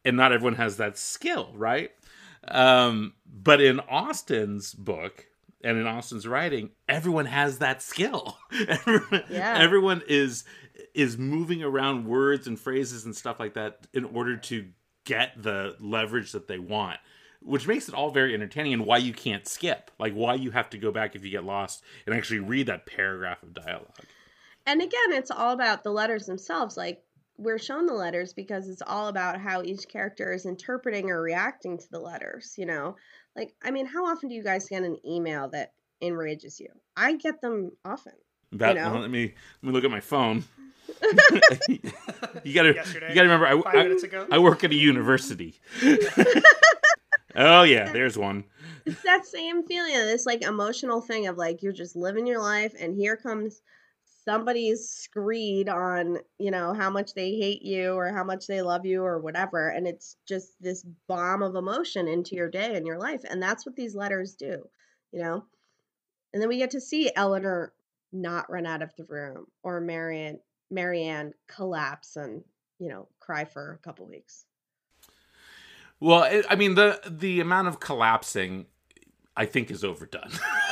And not everyone has that skill right? Um, but in austen's book and in austen's writing everyone has that skill [laughs] everyone, Yeah. everyone is is moving around words and phrases and stuff like that in order to get the leverage that they want which makes it all very entertaining and why you can't skip like why you have to go back if you get lost and actually read that paragraph of dialogue And again, it's all about the letters themselves. Like we're shown the letters because it's all about how each character is interpreting or reacting to the letters, you know? Like I mean, how often do you guys get an email that enrages you? I get them often. that know? well, let me let me look at my phone [laughs] [laughs] you gotta Yesterday, you gotta remember I, five I- minutes ago. I work at a university [laughs] oh yeah there's one It's that same feeling, this like emotional thing of like you're just living your life and here comes somebody's screed on, you know, how much they hate you or how much they love you or whatever. And it's just this bomb of emotion into your day and your life. And that's what these letters do, you know? And then we get to see Elinor not run out of the room or Marianne Marianne collapse and, you know, cry for a couple weeks. Well, I mean the the amount of collapsing, I think, is overdone. [laughs]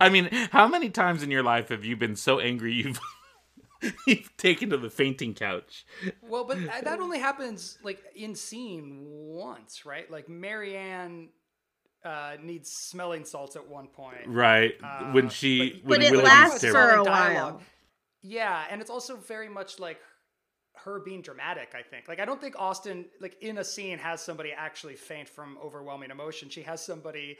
I mean, how many times in your life have you been so angry you've [laughs] you've taken to the fainting couch? Well, but that only happens like in scene once, right? Like Marianne uh, needs smelling salts at one point. Right Uh, when she but- when But it Willoughby's lasts terrible. for a dialogue. while. Yeah, and it's also very much like her being dramatic, I think. Like I don't think Austen like in a scene has somebody actually faint from overwhelming emotion. She has somebody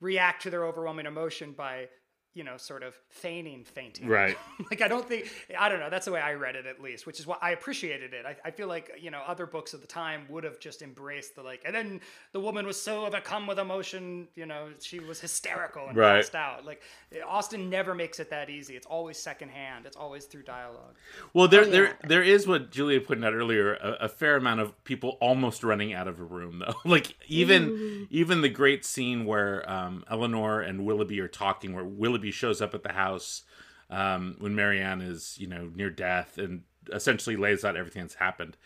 react to their overwhelming emotion by, you know, sort of feigning fainting. Right. [laughs] like I don't think I don't know, that's the way I read it at least, which is why I appreciated it. I, I feel like, you know, other books of the time would have just embraced the like and then the woman was so overcome with emotion, you know, she was hysterical and Right. passed out. Like Austen never makes it that easy. It's always secondhand. It's always through dialogue. Well, there, Oh, yeah. there, there is what Julia pointed out earlier. A, a fair amount of people almost running out of a room, though. [laughs] like even, even the great scene where um, Elinor and Willoughby are talking, where Willoughby shows up at the house um, when Marianne is, you know, near death, and essentially lays out everything that's happened.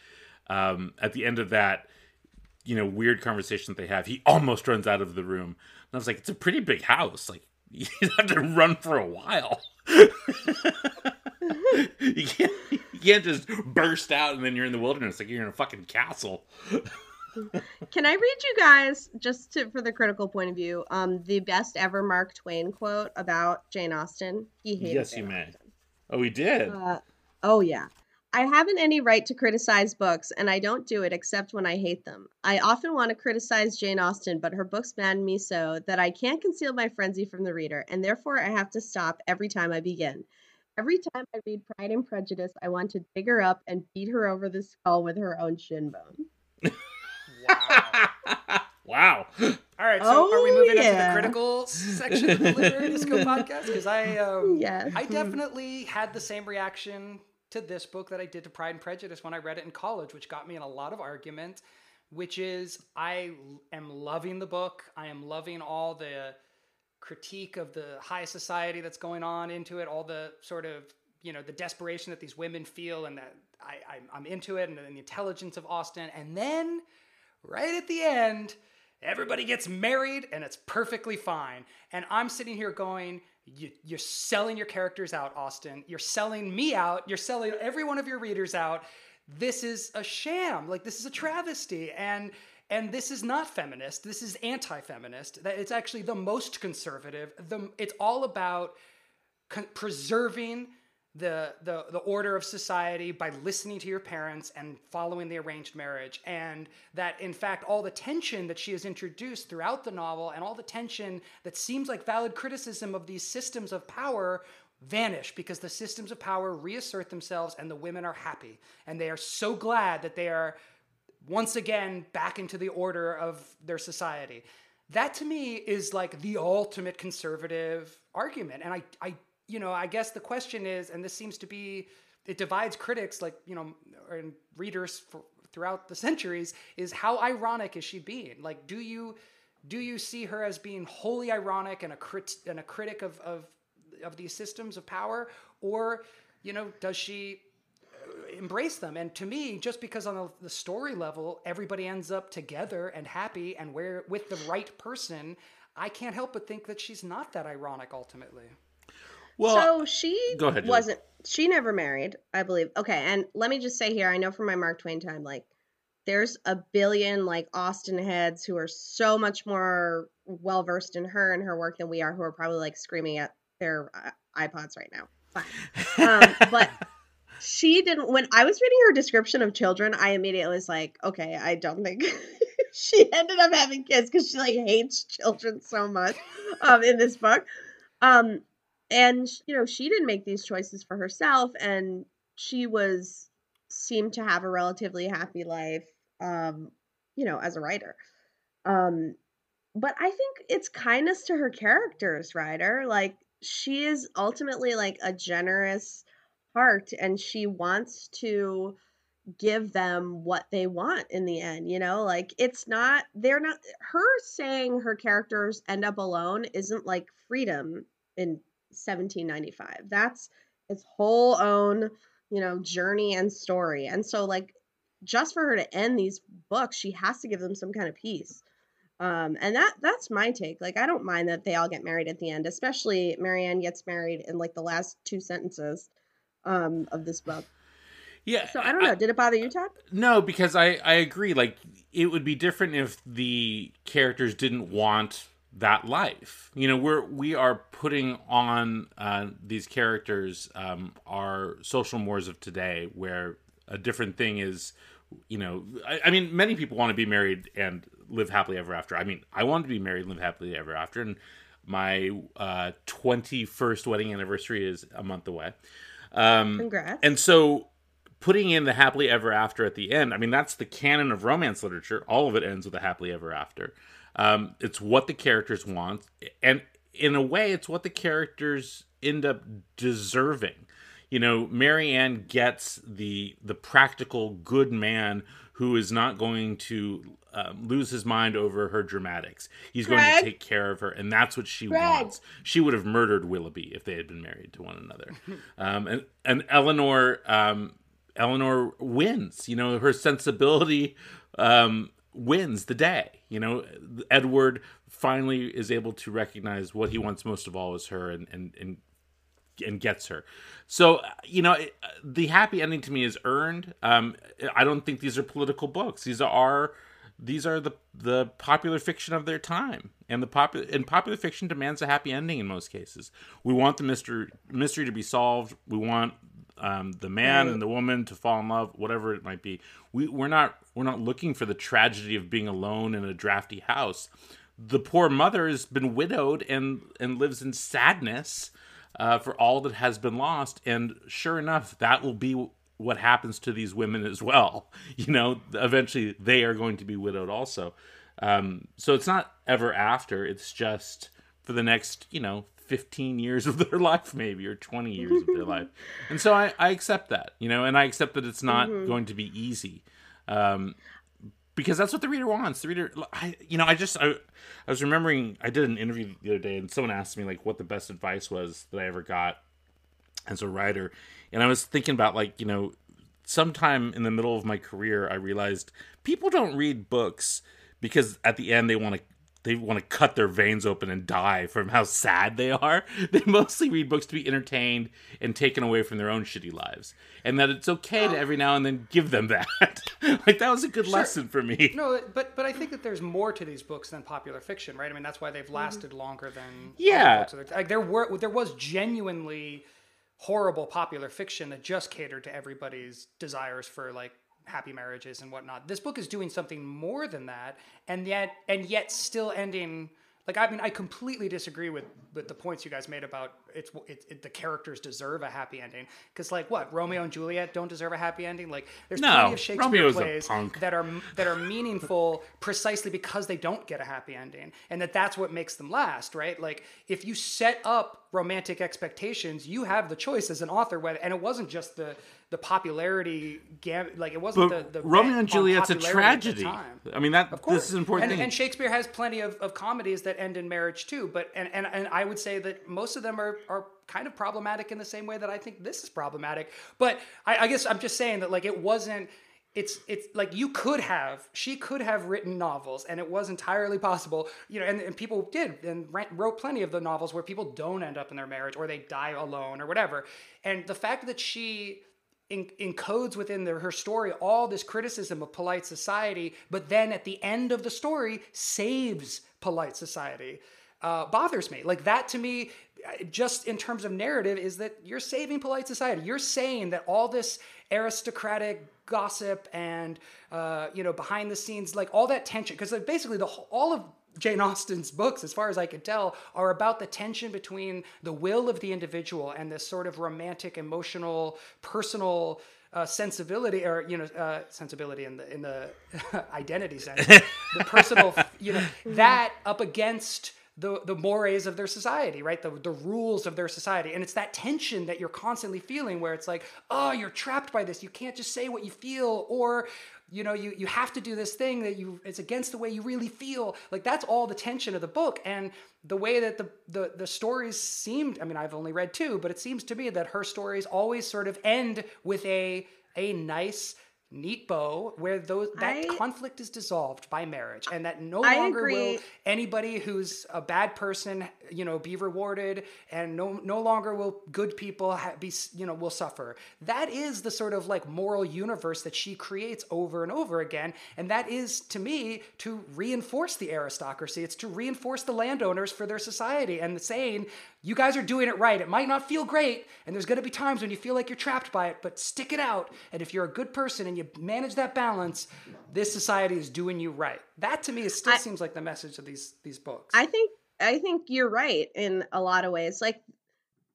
Um, at the end of that, you know, weird conversation that they have, he almost runs out of the room. And I was like, it's a pretty big house. Like [laughs] you have to run for a while. [laughs] you can't you can't just burst out and then you're in the wilderness like you're in a fucking castle. [laughs] [laughs] Can I read you guys just to, for the critical point of view, um, the best ever Mark Twain quote about Jane Austen? He hated Yes, Jane you may. Austen. Oh, he did. Uh, oh yeah, I haven't any right to criticize books, and I don't do it except when I hate them. I often want to criticize Jane Austen, but her books madden me so that I can't conceal my frenzy from the reader, and therefore I have to stop every time I begin. Every time I read Pride and Prejudice, I want to dig her up and beat her over the skull with her own shin bone. [laughs] Wow. wow. [gasps] All right, so are we Oh, moving into the critical section of the Literary Disco [laughs] podcast? Because I, um, Yes. I definitely had the same reaction to this book that I did to Pride and Prejudice when I read it in college, which got me in a lot of argument. Which is, I am loving the book. I am loving all the critique of the high society that's going on into it, all the sort of you know the desperation that these women feel, and that I, I I'm into it, and the intelligence of Austen, and then right at the end, everybody gets married, and it's perfectly fine. And I'm sitting here going. You, you're selling your characters out, Austen. You're selling me out. You're selling every one of your readers out. This is a sham. Like this is a travesty. And and this is not feminist. This is anti-feminist. That it's actually the most conservative. The it's all about con- preserving the, the the order of society by listening to your parents and following the arranged marriage and that in fact all the tension that she has introduced throughout the novel and all the tension that seems like valid criticism of these systems of power vanish because the systems of power reassert themselves and the women are happy and they are so glad that they are once again back into the order of their society. That to me is like the ultimate conservative argument. And I, I, you know, I guess the question is, and this seems to be, it divides critics, like you know, and readers for, throughout the centuries, is how ironic is she being? Like, do you, do you see her as being wholly ironic and a crit and a critic of of of these systems of power, or you know, does she uh, embrace them. And to me, just because on the, the story level, everybody ends up together and happy and where with the right person, I can't help but think that she's not that ironic ultimately. Well, so she go ahead, Julie. wasn't she never married, I believe. Okay, and let me just say here, I know from my Mark Twain time, like there's a billion like Austen heads who are so much more well versed in her and her work than we are, who are probably like screaming at their uh, iPods right now. Fine. Um, but [laughs] she didn't when i was reading her description of children i immediately was like okay i don't think [laughs] she ended up having kids because she like hates children so much um in this book um and you know she didn't make these choices for herself and she was seemed to have a relatively happy life um you know as a writer. Um but i think it's kindness to her characters writer like she is ultimately like a generous heart and she wants to give them what they want in the end you know? Like it's not they're not her saying her characters end up alone isn't like freedom in 1795 that's its whole own you know journey and story. And so like just for her to end these books she has to give them some kind of peace. Um and that that's my take. Like i don't mind that they all get married at the end especially marianne gets married in like the last two sentences um of this book. Yeah. so i don't know. Did it bother you tod? No, because I I agree. Like it would be different if the characters didn't want that life. You know, we're we are putting on uh, these characters um, our social mores of today, where a different thing is, you know, I, I mean, many people want to be married and live happily ever after. I mean, I want to be married and live happily ever after, and my twenty first wedding anniversary is a month away. Um, congrats and so putting in the happily ever after at the end, I mean, that's the canon of romance literature. All of it ends with a happily ever after. Um, it's what the characters want. And in a way, it's what the characters end up deserving. You know, Marianne gets the the practical good man who is not going to um, lose his mind over her dramatics. He's going to take care of her, and that's what she Greg? wants. She would have murdered Willoughby if they had been married to one another. [laughs] um, and and Elinor um, Elinor wins. You know, her sensibility um, wins the day. You know, Edward finally is able to recognize what he wants most of all is her, and and and and gets her. So you know, the happy ending to me is earned. Um, I don't think these are political books. These are these are the the popular fiction of their time, and the popular and popular fiction demands a happy ending in most cases. We want the mystery mystery to be solved. We want um, the man and the woman to fall in love, whatever it might be. We we're not we're not looking for the tragedy of being alone in a drafty house. The poor mother has been widowed and and lives in sadness uh, for all that has been lost. And sure enough, that will be what happens to these women as well. [laughs] You know, eventually they are going to be widowed also. Um, so it's not ever after. It's just for the next, you know, 15 years of their [laughs] life, maybe, or 20 years of their life. [laughs] And so I, I accept that, you know, and I accept that it's not going to be easy. Um, because that's what the reader wants. The reader, I, you know, I just, I, I was remembering, I did an interview the other day, and someone asked me like what the best advice was that I ever got as a writer, and I was thinking about like, you know, sometime in the middle of my career, I realized people don't read books because at the end they want to they want to cut their veins open and die from how sad they are. [laughs] They mostly read books to be entertained and taken away from their own shitty lives, and that it's okay to every now and then give them that. [laughs] like that was a good lesson for me. No, but but I think that there's more to these books than popular fiction, right? I mean, that's why they've mm-hmm. lasted longer than Yeah. books. Like there were there was genuinely horrible popular fiction that just catered to everybody's desires for like happy marriages and whatnot. This book is doing something more than that, and yet and yet still ending. Like I mean, I completely disagree with with the points you guys made about it's it, it, the characters deserve a happy ending because like what Romeo and Juliet don't deserve a happy ending. Like there's No, plenty of Shakespeare Romeo's plays that are that are meaningful precisely because they don't get a happy ending and that that's what makes them last right like if you set up romantic expectations you have the choice as an author whether and it wasn't just the the popularity gam- like it wasn't But the, the Romeo and Juliet's a popularity at the tragedy. I mean that Of course. this is an important and, thing. and Shakespeare has plenty of, of comedies that end in marriage too. But and, and and I would say that most of them are are kind of problematic in the same way that I think this is problematic. But I, I guess I'm just saying that like it wasn't. It's it's like you could have she could have written novels and it was entirely possible you know and, and people did and wrote plenty of the novels where people don't end up in their marriage or they die alone or whatever and the fact that she en- encodes within her story all this criticism of polite society, but then at the end of the story saves polite society. Uh, bothers me. Like that to me, just in terms of narrative, is that you're saving polite society. You're saying that all this aristocratic gossip and uh, you know behind the scenes, like all that tension, because like basically the whole, all of Jane Austen's books, as far as I can tell, are about the tension between the will of the individual and this sort of romantic, emotional, personal uh, sensibility, or you know, uh, sensibility in the in the [laughs] identity sense, the personal, you know, [laughs] that up against the the mores of their society, right? The the rules of their society, and it's that tension that you're constantly feeling, where it's like, oh, you're trapped by this. You can't just say what you feel, or you know you you have to do this thing that you it's against the way you really feel like that's all the tension of the book and the way that the the, the stories seemed i mean i've only read two but it seems to me that her stories always sort of end with a a nice neat bow where those that I- conflict is dissolved by marriage and that no I longer agree. will anybody who's a bad person you know be rewarded and no no longer will good people ha- be you know will suffer. That is the sort of like moral universe that she creates over and over again. And that is to me to reinforce the aristocracy. It's to reinforce the landowners for their society and the saying you guys are doing it right. It might not feel great and there's going to be times when you feel like you're trapped by it but stick it out. And if you're a good person and you manage that balance this society is doing you right that to me is still I- seems like the message of these these books I think I think you're right in a lot of ways. Like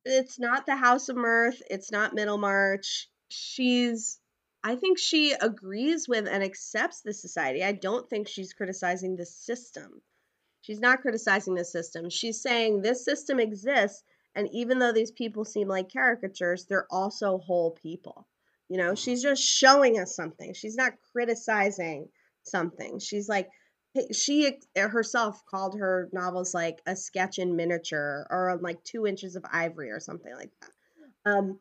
it's not the House of Mirth, it's not Middlemarch. She's I think she agrees with and accepts the society. I don't think she's criticizing the system. She's not criticizing the system. She's saying this system exists and even though these people seem like caricatures, they're also whole people. You know, she's just showing us something. She's not criticizing something. She's like she herself called her novels like a sketch in miniature or like two inches of ivory or something like that. Um,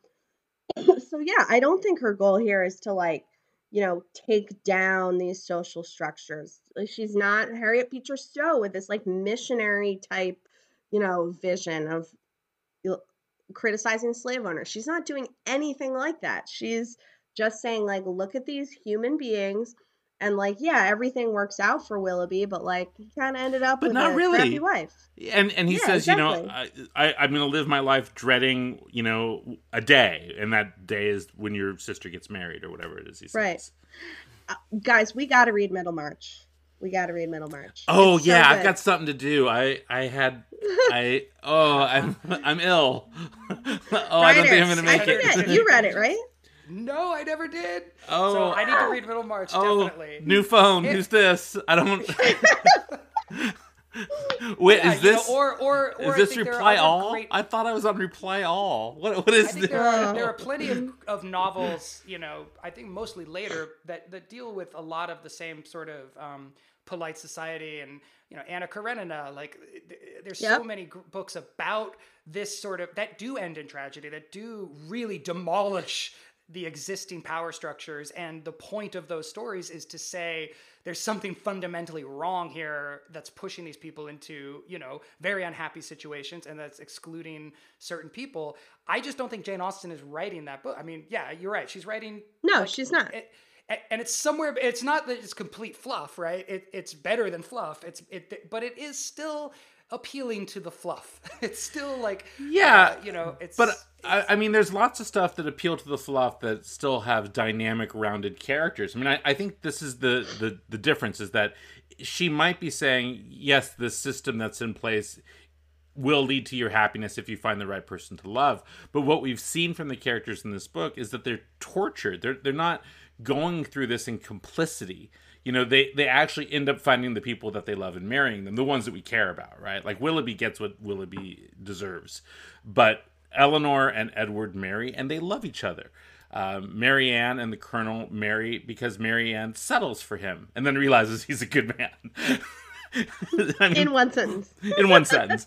[clears throat] so yeah, I don't think her goal here is to like, you know, take down these social structures. Like, She's not Harriet Beecher Stowe with this like missionary type, you know, vision of criticizing slave owners. She's not doing anything like that. She's just saying like, look at these human beings and like yeah, everything works out for Willoughby, but like he kind of ended up But with not a really. crappy wife. And and he Yeah, says, you know. I, I I'm going to live my life dreading, you know, a day, and that day is when your sister gets married or whatever it is. He says. Right. Uh, guys, we got to read Middlemarch. We got to read Middlemarch. Oh It's so yeah, I've got something to do. I I had I oh I'm I'm ill. [laughs] oh, I don't think I'm Writers. going to make I it. forget. you read it, right? No, I never did. Oh. so I need to read Middlemarch Oh, definitely. new phone. It- Who's this? I don't. [laughs] [laughs] Wait, Yeah, is you know, this or or or is this think reply all? great- I thought I was on reply all. What what I think this? there are, there Oh. are plenty of, of novels, you know, I think mostly later that, that deal with a lot of the same sort of um, polite society and, you know, Anna Karenina. Like, th- there's so many gr- books about this sort of, that do end in tragedy, that do really demolish the existing power structures. And the point of those stories is to say there's something fundamentally wrong here that's pushing these people into, you know, very unhappy situations and that's excluding certain people. I just don't think Jane Austen is writing that book. I mean, yeah, you're right. She's writing. No, like, she's not. it- and it's somewhere. It's not that it's complete fluff, right? It, it's better than fluff. It's it, but it is still appealing to the fluff. [laughs] It's still like Yeah, uh, you know, it's But I, I mean, there's lots of stuff that appeal to the fluff that still have dynamic, rounded characters. I mean, I, I think this is the, the the difference is that she might be saying, yes, the system that's in place will lead to your happiness if you find the right person to love. But what we've seen from the characters in this book is that they're tortured. They're they're not going through this in complicity. You know, they they actually end up finding the people that they love and marrying them, the ones that we care about, right? Like Willoughby gets what Willoughby deserves, but Elinor and Edward marry, and they love each other. Um, Marianne and the Colonel marry because Marianne settles for him, and then realizes [laughs] he's a good man. [laughs] I mean, In one sentence. in one sentence,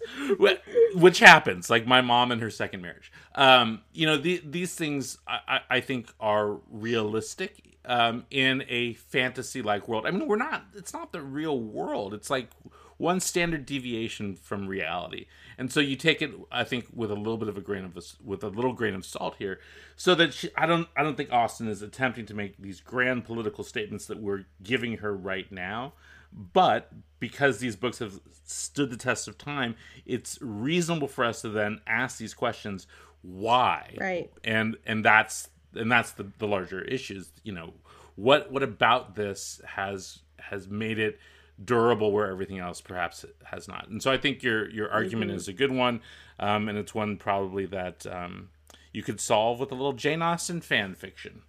which happens, like my mom and her second marriage. Um, you know, the, these things I, I, think are realistic um, in a fantasy-like world. I mean, we're not. It's not the real world. It's like one standard deviation from reality, and so you take it. I think with a little bit of a grain of with a little grain of salt here, so that she, I don't. I don't think Austen is attempting to make these grand political statements that we're giving her right now but because these books have stood the test of time it's reasonable for us to then ask these questions why? Right. and and that's and that's the, the larger issues you know what what about this has has made it durable where everything else perhaps has not? And so i think your your argument is a good one um, and it's one probably that um, you could solve with a little jane austen fan fiction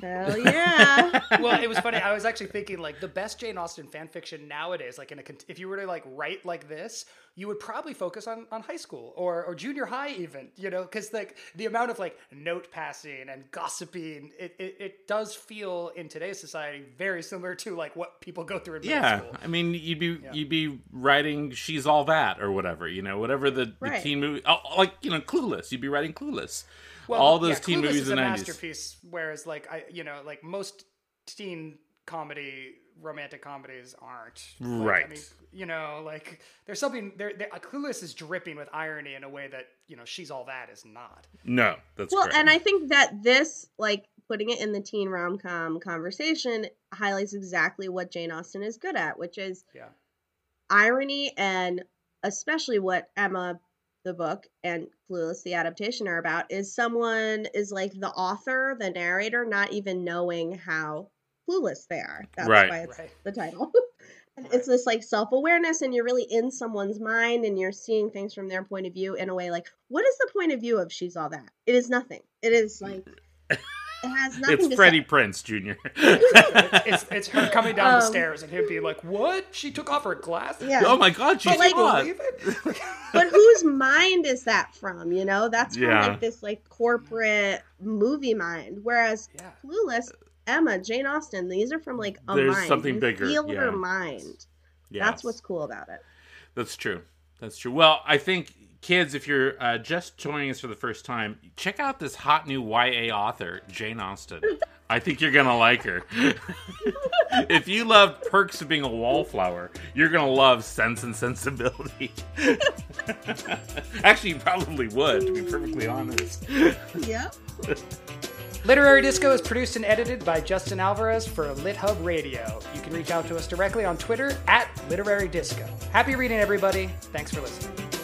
Hell yeah. [laughs] well, it was funny. I was actually thinking like the best Jane Austen fan fiction nowadays, like in a cont- if you were to like write like this, you would probably focus on on high school or or junior high even, you know, because like the amount of like note passing and gossiping, it, it it does feel in today's society very similar to like what people go through in middle yeah school. i mean you'd be you'd be writing she's all that or whatever you know whatever the, the Right. teen movie oh, like you know clueless you'd be writing clueless Well, all those yeah, teen Clueless movies is in a the 90s masterpiece. Whereas, like I, you know, like most teen comedy, romantic comedies aren't. Like, I Right. mean, you know, like there's something there. there uh, Clueless is dripping with irony in a way that you know she's all that is not. no that's well, correct. and I think that this, like putting it in the teen rom com conversation, highlights exactly what Jane Austen is good at, which is Yeah. irony and especially what Emma the book and Clueless the adaptation are about is someone is like the author, the narrator, not even knowing how clueless they are. That's Right. why it's Right. the title. [laughs] And It's this like self awareness, and you're really in someone's mind, and you're seeing things from their point of view in a way like, what is the point of view of She's All That? It is nothing. It is mm. like, it has nothing it's to freddie say. prinze jr [laughs] It's it's her coming down the Um, stairs and him being like, "What? She took off her glasses." Yeah. oh my god she's But, like, hot. Believe it? [laughs] but whose mind is that from? You know, that's from Yeah. like this like corporate movie mind. Whereas yeah. Clueless, Emma, Jane Austen, these are from like a There's mind. something You bigger, Feel yeah. her mind. Yes. That's what's cool about it. That's true. That's true. Well, I think kids, if you're uh, just joining us for the first time, check out this hot new YA author, Jane Austen. I think you're gonna like her. [laughs] if you love Perks of Being a Wallflower, you're gonna love Sense and Sensibility. [laughs] Actually, you probably would, to be perfectly honest. Yep. Literary Disco is produced and edited by Justin Alvarez for LitHub Radio. You can reach out to us directly on Twitter at Literary Disco. Happy reading, everybody. Thanks for listening.